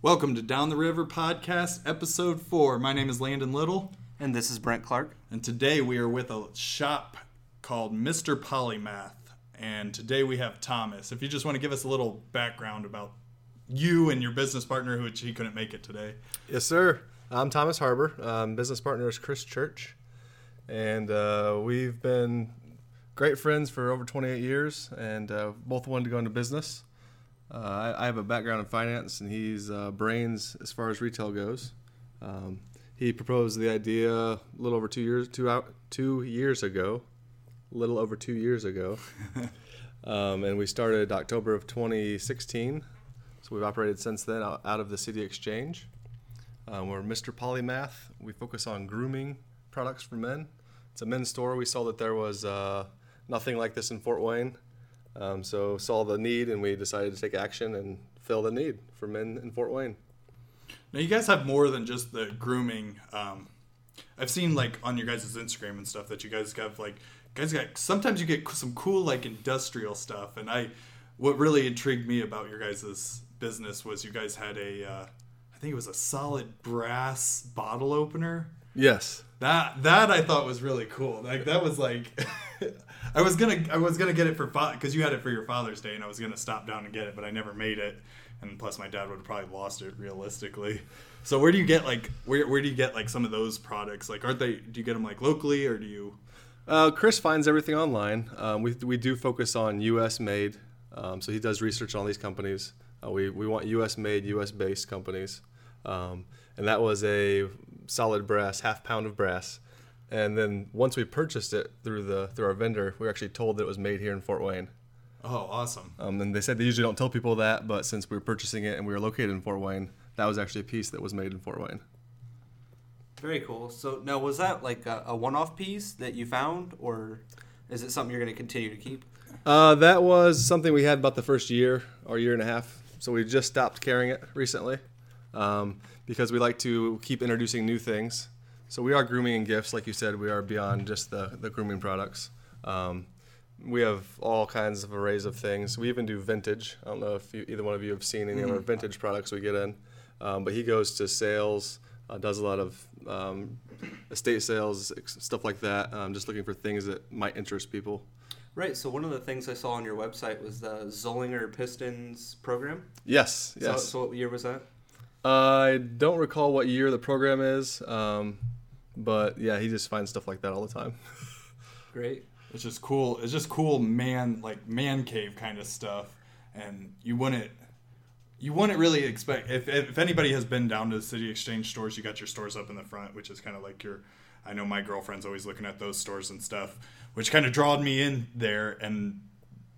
Welcome to Down the River Podcast, Episode 4. My name is Landon Little, And this is Brent Clark. and today we are with a shop called Mr. Polymath. And today we have Thomas. If you just want to give us a little background about you and your business partner, which he couldn't make it today. Yes, sir. I'm Thomas Harbor. Um, business partner is Chris Church, and uh, we've been great friends for over 28 years, and uh, both wanted to go into business. Uh, I, I have a background in finance, and he's uh, brains as far as retail goes. Um, he proposed the idea a little over two years two out two years ago, a little over two years ago, um, and we started October of 2016. So we've operated since then out, out of the City Exchange. Uh, we're Mr. Polymath. We focus on grooming products for men. It's a men's store. We saw that there was uh, nothing like this in Fort Wayne, um, so saw the need, and we decided to take action and fill the need for men in Fort Wayne. Now, you guys have more than just the grooming. Um, I've seen like on your guys' Instagram and stuff that you guys have like guys got sometimes you get some cool like industrial stuff. And I, what really intrigued me about your guys' business was you guys had a, uh, I think it was a solid brass bottle opener. Yes. That that I thought was really cool. Like that was like, I was gonna I was gonna get it for because you had it for your Father's Day, and I was gonna stop down and get it, but I never made it. And plus, my dad would have probably lost it realistically. So where do you get like where where do you get like some of those products? Like, aren't they? Do you get them like locally, or do you? Uh, Chris finds everything online. Um, we, we do focus on U.S. made, um, so he does research on these companies. Uh, we, we want U.S. made, U.S. based companies, um, and that was a solid brass, half pound of brass. And then once we purchased it through the through our vendor, we were actually told that it was made here in Fort Wayne. Oh, awesome! Um, and they said they usually don't tell people that, but since we were purchasing it and we were located in Fort Wayne, that was actually a piece that was made in Fort Wayne. Very cool. So now, was that like a, a one-off piece that you found, or is it something you're going to continue to keep? Uh, that was something we had about the first year or year and a half. So we just stopped carrying it recently um, because we like to keep introducing new things. So we are grooming and gifts, like you said. We are beyond just the, the grooming products. Um, we have all kinds of arrays of things. We even do vintage. I don't know if you, either one of you have seen any of our vintage products we get in, um, but he goes to sales, uh, does a lot of um, estate sales, stuff like that. Um, just looking for things that might interest people. Right. So one of the things I saw on your website was the Zollner Pistons program. Yes, So, yes. so what year was that? I don't recall what year the program is, um, but yeah, he just finds stuff like that all the time. Great. It's just cool. It's just cool, man, like man cave kind of stuff, and you wouldn't. You wouldn't really expect if, if anybody has been down to the city exchange stores, you got your stores up in the front, which is kind of like your. I know my girlfriend's always looking at those stores and stuff, which kind of drawed me in there, and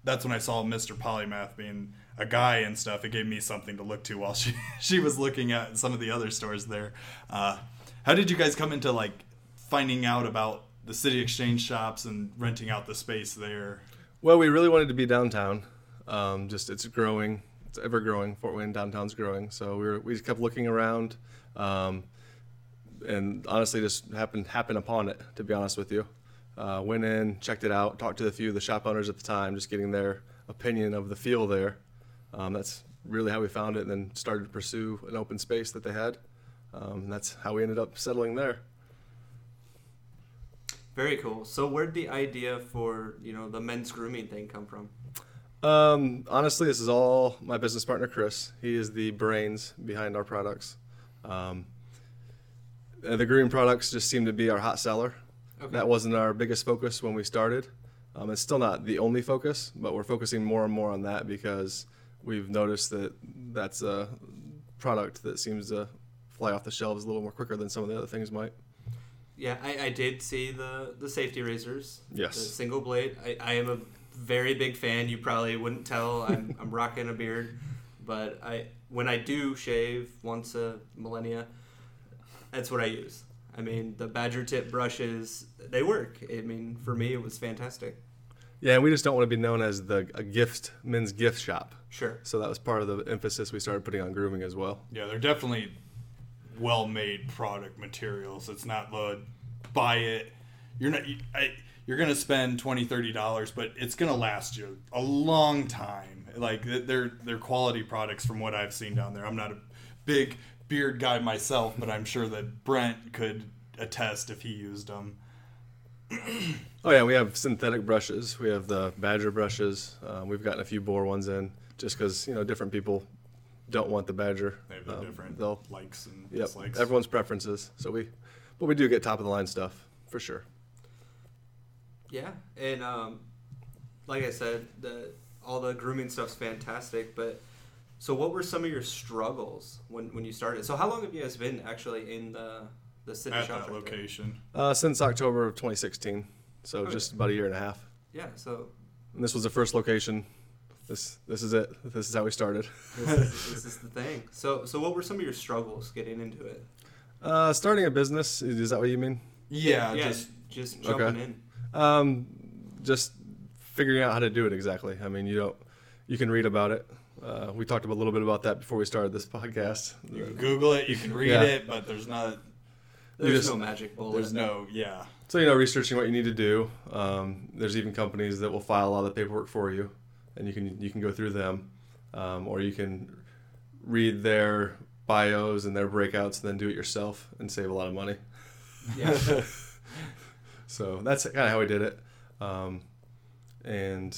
that's when I saw Mr. Polymath being a guy and stuff. It gave me something to look to while she she was looking at some of the other stores there. Uh, how did you guys come into like finding out about the city exchange shops and renting out the space there? Well, we really wanted to be downtown. Um, just it's growing, it's ever growing. Fort Wayne downtown's growing, so we were, we just kept looking around, um, and honestly, just happened happened upon it. To be honest with you, uh, went in, checked it out, talked to a few of the shop owners at the time, just getting their opinion of the feel there. Um, that's really how we found it, and then started to pursue an open space that they had. Um, and that's how we ended up settling there. Very cool. So where'd the idea for you know the men's grooming thing come from? Um, honestly, this is all my business partner, Chris. He is the brains behind our products. Um, uh, the grooming products just seem to be our hot seller. Okay. That wasn't our biggest focus when we started. Um, it's still not the only focus, but we're focusing more and more on that because we've noticed that that's a product that seems to fly off the shelves a little more quicker than some of the other things might. Yeah, I, I did see the the safety razors. Yes. The single blade. I, I am a very big fan. You probably wouldn't tell. I'm I'm rocking a beard, but I when I do shave once a millennia, that's what I use. I mean, the badger tip brushes they work. I mean, for me, it was fantastic. Yeah, and we just don't want to be known as the a gift men's gift shop. Sure. So that was part of the emphasis we started putting on grooming as well. Yeah, they're definitely well-made product materials. It's not the buy it. You're not. You're gonna spend 20 30 dollars, but it's gonna last you a long time. Like they're they're quality products from what I've seen down there. I'm not a big beard guy myself, but I'm sure that Brent could attest if he used them. Oh yeah, we have synthetic brushes. We have the Badger brushes. Um, we've gotten a few Boar ones in, just because you know different people don't want the Badger. They have their Um, different They'll likes and yep, dislikes. everyone's preferences. So we, but we do get top of the line stuff for sure. Yeah, and um, like I said, the all the grooming stuff's fantastic. But so, what were some of your struggles when when you started? So, how long have you guys been actually in the the city at shop that location. Uh, since October of 2016, so Okay. just about a year and a half. Yeah. So And this was the first location. This this is it. This is how we started. this is, this is the thing. So so, what were some of your struggles getting into it? Uh, starting a business is that what you mean? Yeah, yeah, just just jumping Okay. in. Um, just figuring out how to do it exactly. I mean, you don't. You can read about it. Uh, we talked a little bit about that before we started this podcast. you can Google it, you can read Yeah. it, but there's not. There's just- no magic bullet. There's no. Yeah. So you know, researching what you need to do. Um, there's even companies that will file a lot of the paperwork for you, and you can you can go through them, um, or you can read their bios and their breakouts, and then do it yourself and save a lot of money. Yeah. So that's kind of how we did it, um, and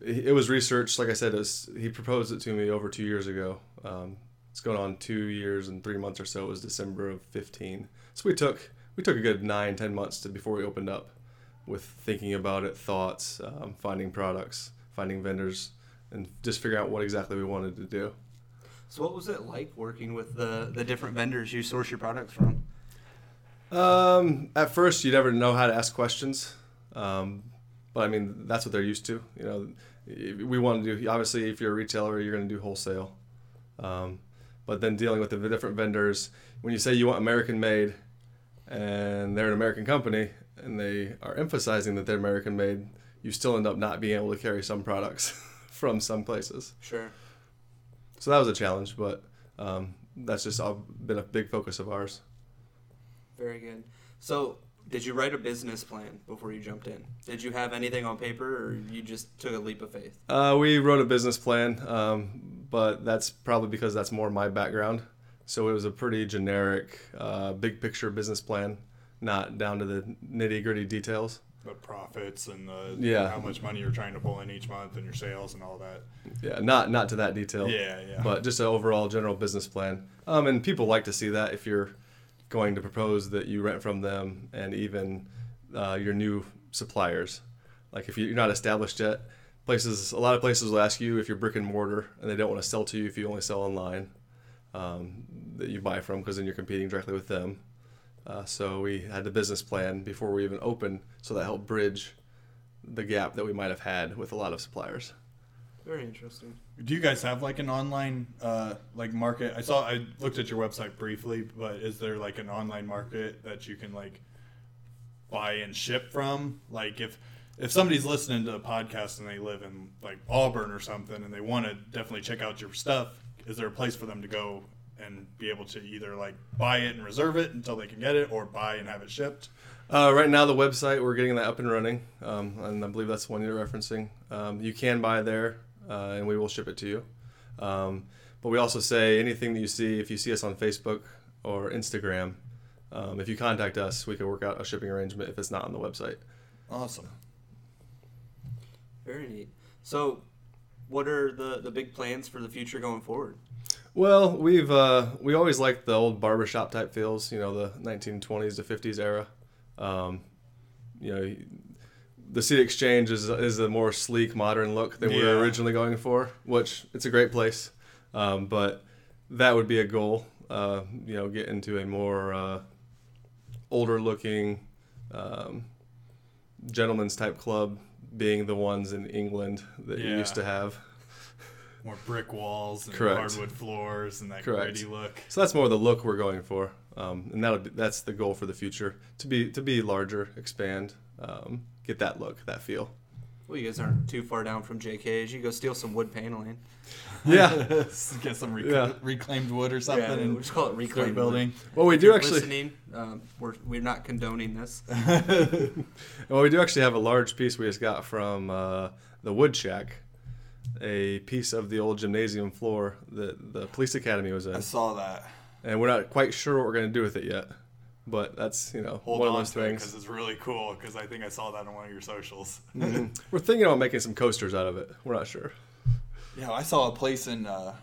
it was researched. Like I said, it was, he proposed it to me over two years ago. Um, it's going on two years and three months or so. It was December of fifteen. So we took we took a good nine ten months to before we opened up, with thinking about it, thoughts, um, finding products, finding vendors, and just figuring out what exactly we wanted to do. So what was it like working with the the different vendors you source your products from? Um, at first, you never know how to ask questions, um, but I mean that's what they're used to. You know, we want to do obviously if you're a retailer, you're going to do wholesale, um, but then dealing with the different vendors, when you say you want American made, and they're an American company, and they are emphasizing that they're American made, you still end up not being able to carry some products from some places. Sure. So that was a challenge, but um, that's just all been a big focus of ours. Very good. So, did you write a business plan before you jumped in? Did you have anything on paper, or you just took a leap of faith? Uh, we wrote a business plan, um, but that's probably because that's more my background. So it was a pretty generic, uh, big picture business plan, not down to the nitty gritty details. The profits and the Yeah. how much money you're trying to pull in each month and your sales and all that. Yeah, not not to that detail. Yeah, yeah. But just an overall general business plan. Um, and people like to see that if you're going to propose that you rent from them and even uh, your new suppliers. Like if you're not established yet, places a lot of places will ask you if you're brick and mortar and they don't want to sell to you if you only sell online um, that you buy from because then you're competing directly with them. Uh, so we had the business plan before we even opened, so that helped bridge the gap that we might have had with a lot of suppliers. Very interesting. Do you guys have like an online uh, like market? I saw I looked at your website briefly, but is there like an online market that you can like buy and ship from? Like if if somebody's listening to a podcast and they live in like Auburn or something and they want to definitely check out your stuff, is there a place for them to go and be able to either like buy it and reserve it until they can get it or buy and have it shipped? Uh, right now, the website we're getting that up and running, um, and I believe that's the one you're referencing. Um, you can buy there, uh, and we will ship it to you. Um, but we also say anything that you see, if you see us on Facebook or Instagram, um, if you contact us, we can work out a shipping arrangement if it's not on the website. Awesome. Very neat. So, what are the the big plans for the future going forward? Well, we've uh, we always liked the old barbershop type feels, you know, the 1920s to 50s era. Um, you know, the City Exchange is is a more sleek, modern look than we were originally going for, which it's a great place, um, but that would be a goal. Uh, you know, get into a more uh, older looking um, gentleman's type club, being the ones in England that you used to have. More brick walls and Correct. hardwood floors and that Correct. gritty look. So that's more the look we're going for, um, and that'll be, that's the goal for the future to be to be larger, expand, um, get that look, that feel. Well, you guys aren't too far down from JK's. You go steal some wood paneling. Yeah. Get some rec- Yeah. reclaimed wood or something Yeah, and we just call it reclaimed reclaim building. Well, we If do you're actually. listening. Um, we're we're not condoning this. Well, we do actually have a large piece we just got from uh, the Wood Shack. A piece of the old gymnasium floor that the police academy was in. I saw that. and we're not quite sure what we're going to do with it yet. But that's you know Hold one on of those things. because it's really cool. Because I think I saw that on one of your socials. We're thinking about making some coasters out of it. We're not sure. Yeah, I saw a place in uh,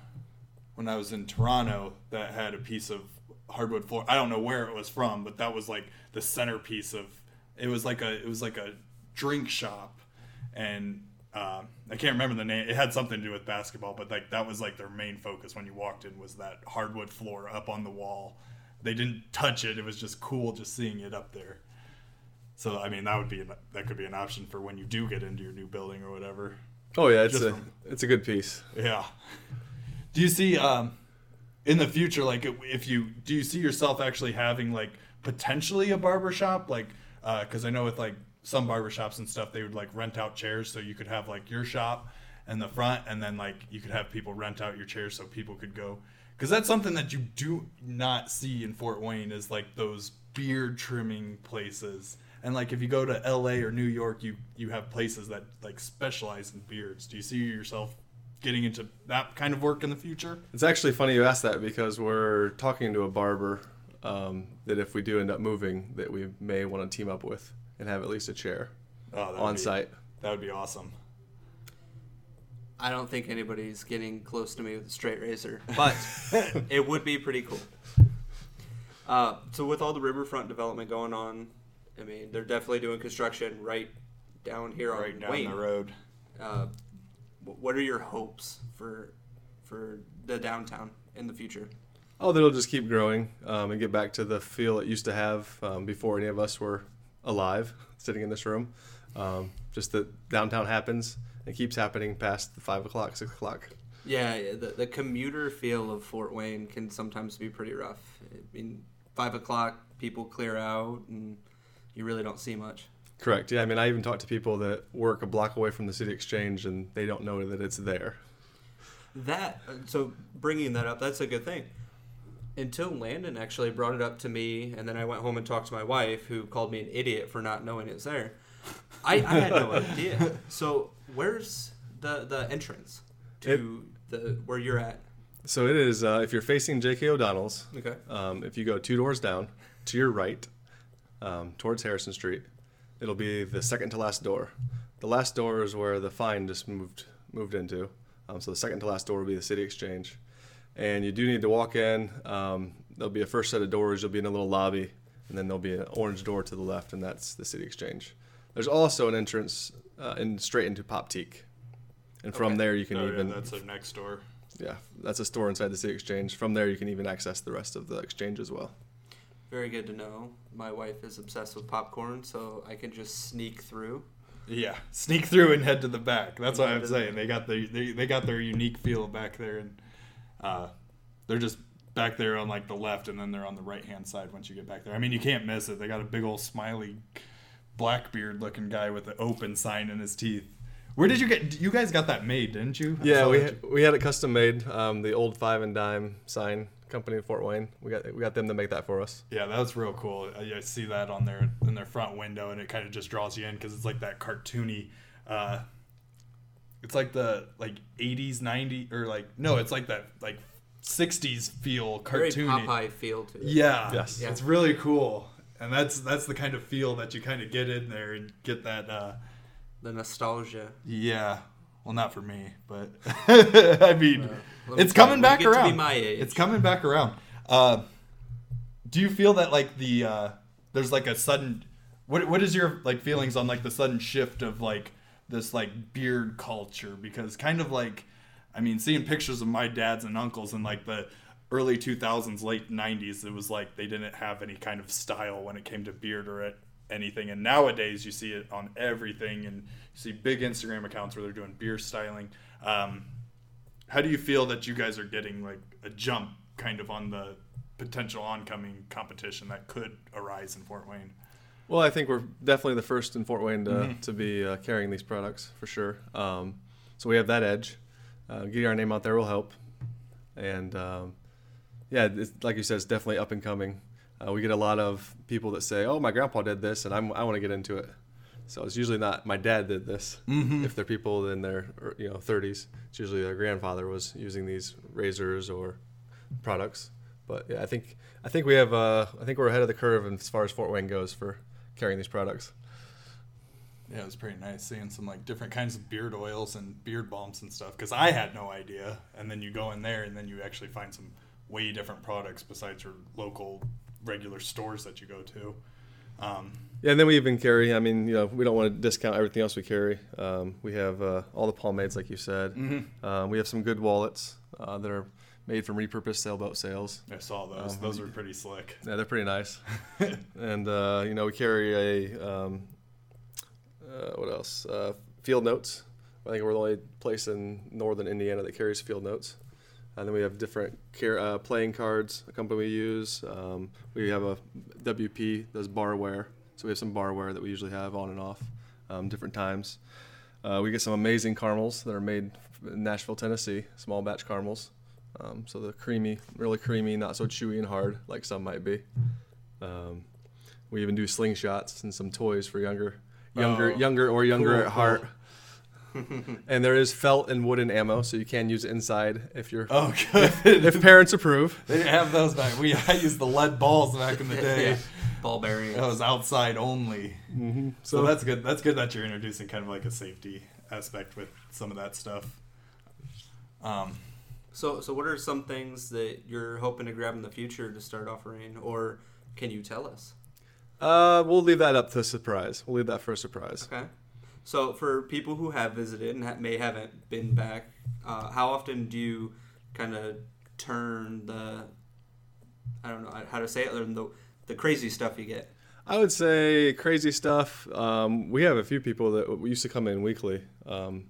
when I was in Toronto that had a piece of hardwood floor. I don't know where it was from, but that was like the centerpiece of. It was like a it was like a drink shop, and um, I can't remember the name. It had something to do with basketball, but like that was like their main focus when you walked in was that hardwood floor up on the wall. They didn't touch it. It was just cool just seeing it up there. So I mean that would be an, that could be an option for when you do get into your new building or whatever. Oh yeah, it's Just a from- it's a good piece. Yeah. Do you see um in the future like if you do you see yourself actually having like potentially a barber shop like uh cuz I know with like some barber shops and stuff they would like rent out chairs so you could have like your shop in the front and then like you could have people rent out your chairs so people could go cuz that's something that you do not see in Fort Wayne is like those beard trimming places. And like if you go to LA or New York, you you have places that like specialize in beards. Do you see yourself getting into that kind of work in the future? It's actually funny you ask that because we're talking to a barber um, that if we do end up moving, that we may want to team up with and have at least a chair Oh, that would on be- site. That would be awesome. I don't think anybody's getting close to me with a straight razor, but it would be pretty cool. Uh, so with all the riverfront development going on, I mean, they're definitely doing construction right down here on Right down Wayne. the road. Uh, what are your hopes for for the downtown in the future? Oh, that it'll just keep growing um, and get back to the feel it used to have um, before any of us were alive, sitting in this room. Um, just that downtown happens. It keeps happening past the five o'clock, six o'clock. Yeah, yeah, the, the commuter feel of Fort Wayne can sometimes be pretty rough. I mean, five o'clock, people clear out, and you really don't see much. Correct. Yeah. I mean, I even talk to people that work a block away from the city exchange, and they don't know that it's there. That uh, so bringing that up, that's a good thing. Until Landon actually brought it up to me, and then I went home and talked to my wife, who called me an idiot for not knowing it's there. I, I had no idea. So where's the the entrance to the where you're at? So it is. Uh, if you're facing J.K. O'Donnell's, Okay. um, if you go two doors down to your right, um, towards Harrison Street, it'll be the second to last door. The last door is where the fine just moved moved into. Um, so the second to last door will be the city exchange, and you do need to walk in. Um, there'll be a first set of doors. You'll be in a little lobby, and then there'll be an orange door to the left, and that's the city exchange. There's also an entrance uh, in straight into Poptique, and from Okay. there you can Oh, yeah, even that's our next door. yeah, that's a store inside the city exchange. From there, you can even access the rest of the exchange as well. Very good to know. My wife is obsessed with popcorn, so I can just sneak through. Yeah, sneak through and head to the back. That's what I'm to the saying. They got the they, they got their unique feel back there, and uh, they're just back there on like the left, and then they're on the right hand side once you get back there. I mean, you can't miss it. They got a big old smiley, Blackbeard looking guy with an open sign in his teeth. Where did you get? You guys got that made, didn't you? I Yeah, we that we had it custom made. Um, the old five and dime sign company in Fort Wayne. We got we got them to make that for us. Yeah, that was real cool. I, I see that on their in their front window, and it kind of just draws you in because it's like that cartoony. Uh, it's like the like '80s, '90s, or like no, it's like that like '60s feel Very cartoony. Popeye feel to it. Yeah, Yes. it's really cool, and that's that's the kind of feel that you kind of get in there and get that. Uh, The nostalgia. yeah, well, not for me, but I mean, Let me it's coming back around. To be my age. It's coming back around. Uh, do you feel that like the uh, there's like a sudden what what is your like feelings on like the sudden shift of like this like beard culture because kind of like I mean seeing pictures of my dads and uncles in like the early 2000s late 90s it was like they didn't have any kind of style when it came to beard or it, anything and nowadays you see it on everything and you see big Instagram accounts where they're doing beard styling um, how do you feel that you guys are getting like a jump kind of on the potential oncoming competition that could arise in Fort Wayne? Well, I think we're definitely the first in Fort Wayne to, Mhm. to be uh, carrying these products for sure. Um, so we have that edge. Uh, getting our name out there will help. And um, yeah, it's, like you said, it's definitely up and coming. Uh, we get a lot of people that say, "Oh, my grandpa did this, and I'm, I want to get into it." So it's usually not my dad did this. Mhm. If they're people in their er, you know 30s, it's usually their grandfather was using these razors or products. But yeah, I think I think we have uh, I think we're ahead of the curve as far as Fort Wayne goes for carrying these products. Yeah, it was pretty nice seeing some like different kinds of beard oils and beard balms and stuff because I had no idea. And then you go in there and then you actually find some way different products besides your local regular stores that you go to. Um, Yeah, and then we even carry. I mean, you know, we don't want to discount everything else we carry. Um, we have uh, all the pomades, like you said. Mhm. Um, we have some good wallets uh, that are made from repurposed sailboat sails. I saw those; Um, those were pretty slick. Yeah, they're pretty nice. and uh, you know, we carry a um, uh, what else? Uh, field notes. I think we're the only place in northern Indiana that carries field notes. And then we have different car- uh, playing cards. A company we use. Um, we have a WP does barware, so we have some barware that we usually have on and off, um, different times. Uh, we get some amazing caramels that are made in Nashville, Tennessee, small batch caramels. Um, so they're creamy, really creamy, not so chewy and hard like some might be. Um, we even do slingshots and some toys for younger, younger, Oh, younger or younger cool, at heart. and there is felt and wooden ammo, so you can use it inside if you're Oh, good. if parents approve. they didn't have those back. We I used the lead balls back in the day. Yeah. Ball bearings. That was outside only. Mm-hmm. So, So, that's good. That's good that you're introducing kind of like a safety aspect with some of that stuff. Um, So, so what are some things that you're hoping to grab in the future to start offering, or can you tell us? uh, we'll leave that up to surprise. We'll leave that for a surprise. Okay. So, for people who have visited and may haven't been back, uh, how often do you kind of turn the, I don't know how to say it, other than the the crazy stuff you get? I would say crazy stuff. Um, we have a few people that used to come in weekly. Um,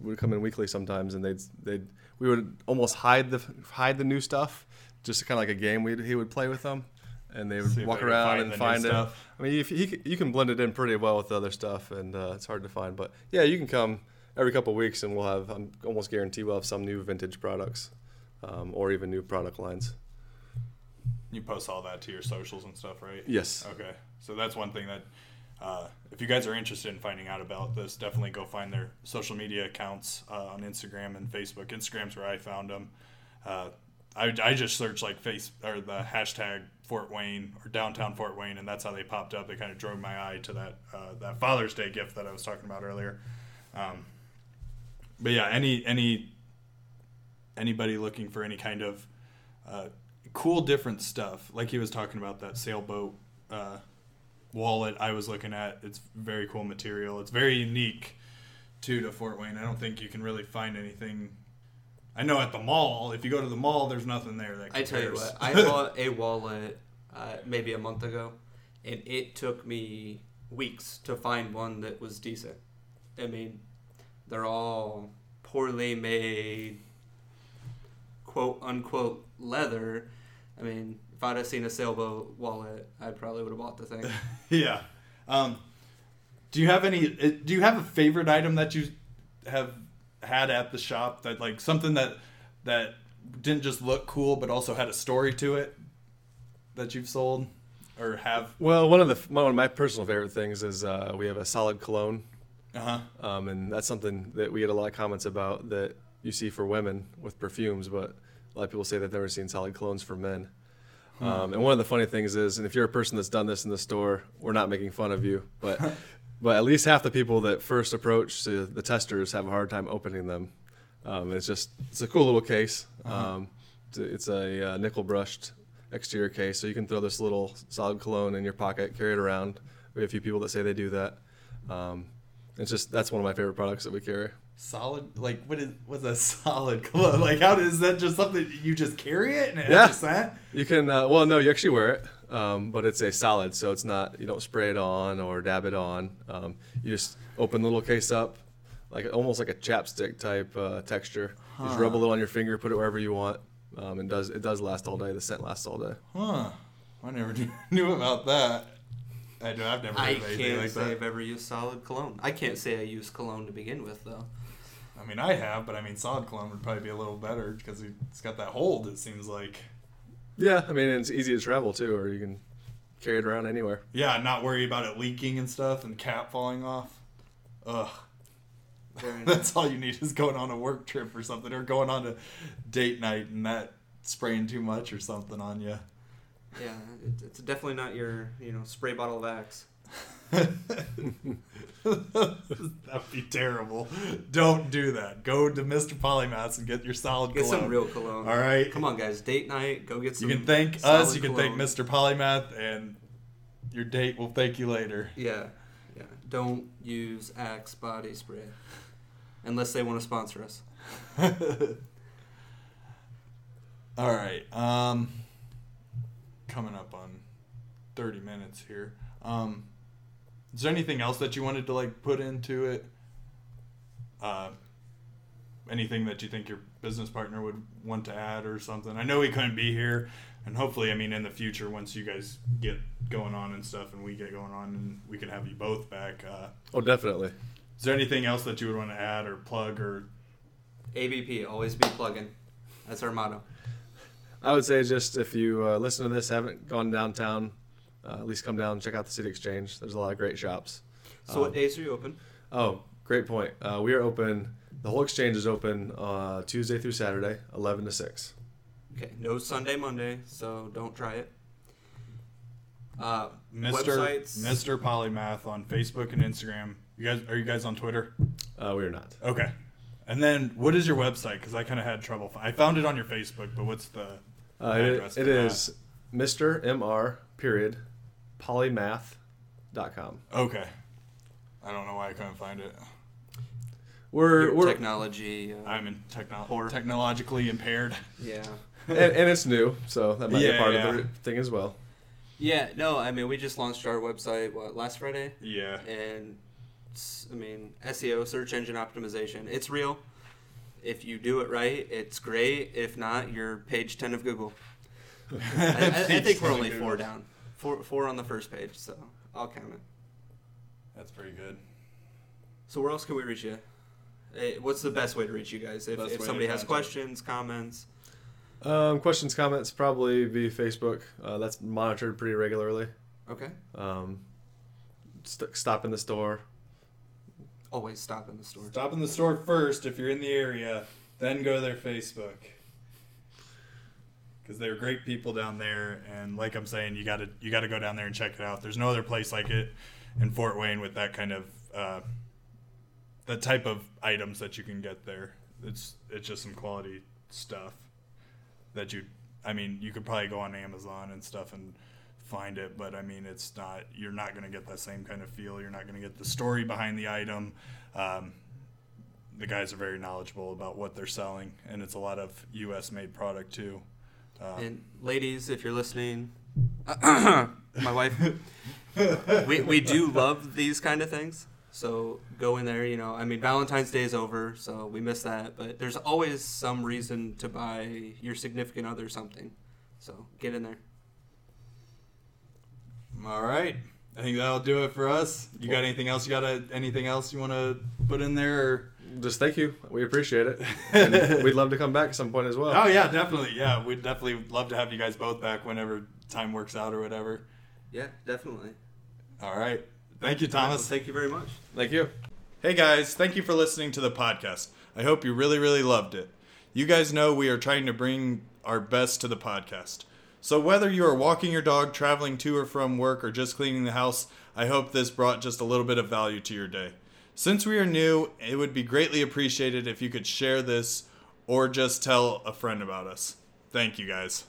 would come in weekly sometimes, and they'd they'd we would almost hide the hide the new stuff, just kind of like a game. We he would play with them, and they would See walk they around find and find it. stuff. I mean, if he, you can blend it in pretty well with the other stuff, and uh, it's hard to find. But yeah, you can come every couple of weeks, and we'll have I'm almost guarantee we'll have some new vintage products, um, or even new product lines. you post all that to your socials and stuff, right? Yes. Okay, so that's one thing that uh, if you guys are interested in finding out about this, definitely go find their social media accounts uh, on Instagram and Facebook. Instagram's where I found them. Uh, I, I just searched like face or the hashtag Fort Wayne or downtown Fort Wayne, and that's how they popped up. They kind of drove my eye to that uh, that Father's Day gift that I was talking about earlier. Um, but yeah, any any anybody looking for any kind of uh, cool different stuff like he was talking about that sailboat wallet i was looking at. It's very cool material. It's very unique too to fort wayne. I don't think you can really find anything. I know at the mall if you go to the mall there's nothing there that I tell you what, I bought a wallet uh, maybe a month ago, and it took me weeks to find one that was decent. I mean, they're all poorly made, quote unquote leather. I mean, if I'd have seen a sailboat wallet, I probably would have bought the thing. yeah um, do you have any uh, do you have a favorite item that you have had at the shop that like something that that didn't just look cool but also had a story to it that you've sold or have Well, one of the one of my personal favorite things is uh, we have a solid cologne, uh-huh um, and that's something that we get a lot of comments about that you see for women with perfumes, but a lot of people say they've never seen solid colognes for men. Um, and one of the funny things is, and if you're a person that's done this in the store, we're not making fun of you, but but at least half the people that first approach the, the testers have a hard time opening them. Um, it's just it's a cool little case. Um, it's a, it's a uh, nickel brushed exterior case, so you can throw this little solid cologne in your pocket, carry it around. We have a few people that say they do that. Um, it's just that's one of my favorite products that we carry. Solid like what is what's a solid cologne like how is that just something you just carry it and it Yeah. has a scent You can uh, well no, you actually wear it, um, but it's a solid, so it's not you don't spray it on or dab it on. Um, you just open the little case up, like almost like a chapstick type uh, texture. You Just rub a little on your finger, put it wherever you want. Um, and does it does last all day? The scent lasts all day. huh i never knew- knew about that i do i've never I heard of anything can't like say that I've ever used solid cologne. I can't say I use cologne to begin with, though. I mean i have but i mean solid cologne would probably be a little better because it's got that hold it seems like Yeah, I mean it's easy to travel too, or you can carry it around anywhere. Yeah, not worry about it leaking and stuff and cap falling off. Ugh. That's all you need is going on a work trip or something, or going on a date night and that spraying too much or something on you. Yeah, it's definitely not your you know spray bottle of Axe. That'd be terrible. Don't do that. Go to Mr. Polymaths and get your solid Get cologne. some real cologne. All right. Come on, guys. Date night. Go get some. You can thank us. You can thank. Mr. Polymath, and your date will thank you later. Yeah, yeah. Don't use Axe body spray unless they want to sponsor us. All right. Um, coming up on thirty minutes here. Um, is there anything else that you wanted to like put into it? Uh, anything that you think your business partner would want to add or something? I know he couldn't be here, and hopefully, I mean, in the future, once you guys get going on and stuff, and we get going on, and we can have you both back. Uh, Oh, definitely. is there anything else that you would want to add or plug or? ABP. Always be plugging. That's our motto. I would say just if you uh, listen to this, haven't gone downtown, uh, at least come down and check out the City Exchange. There's a lot of great shops. So what Um, days are you open? Oh, great point. Uh, we are open. The whole exchange is open uh, Tuesday through Saturday, 11 to 6. Okay, no Sunday, Monday, so don't try it. Uh, Mr. Websites. Mr. Polymath on Facebook and Instagram. You guys are you guys on Twitter? Uh, we are not. Okay. And then what is your website? Because I kind of had trouble. fi- I found it on your Facebook, but what's the Uh, address it for that? is Mr. Mr. Period Polymath.com. Okay. I don't know why I couldn't find it. We're, your we're technology. Uh, I'm in techno- technologically impaired. yeah. and, and it's new, so that might be Yeah, part yeah. of the thing as well. Yeah, no, I mean, we just launched our website, what, last Friday? Yeah. And, s- I mean, SEO, search engine optimization, it's real. If you do it right, it's great. If not, you're page 10 of Google. I, I, I think we're only four down. Four, four on the first page, so I'll count it. That's pretty good. So where else can we reach you? Eh, What's the best way to reach you guys? If, Best if way somebody has contact. questions, comments. Um, questions, comments, probably be Facebook. Uh, that's monitored pretty regularly. Okay. Um, st- stop in the store. Always stop in the store. Stop in the store first if you're in the area, then go to their Facebook. Because they're great people down there, and like I'm saying, you gotta you gotta go down there and check it out. There's no other place like it in Fort Wayne with that kind of uh, the type of items that you can get there. It's it's just some quality stuff that you. I mean, you could probably go on Amazon and stuff and find it, but I mean, it's not. You're not gonna get that same kind of feel. You're not gonna get the story behind the item. Um, the guys are very knowledgeable about what they're selling, and it's a lot of U.S. made product too. Um, And ladies, if you're listening, my wife, we, we do love these kind of things. So go in there, you know. I mean, Valentine's Day is over, so we miss that. But there's always some reason to buy your significant other something. So get in there. all right, I think that'll do it for us. You got anything else? You got a, anything else you want to put in there? Or? Just thank you. We appreciate it. And we'd love to come back at some point as well. Oh yeah, definitely. Yeah, we'd definitely love to have you guys both back whenever time works out or whatever. Yeah, definitely. All right. Thank you, Well, Thomas. thank you very much. Thank you. Hey guys, thank you for listening to the podcast. I hope you really, really loved it. You guys know we are trying to bring our best to the podcast. So whether you are walking your dog, traveling to or from work, or just cleaning the house, I hope this brought just a little bit of value to your day. Since we are new, it would be greatly appreciated if you could share this or just tell a friend about us. Thank you guys.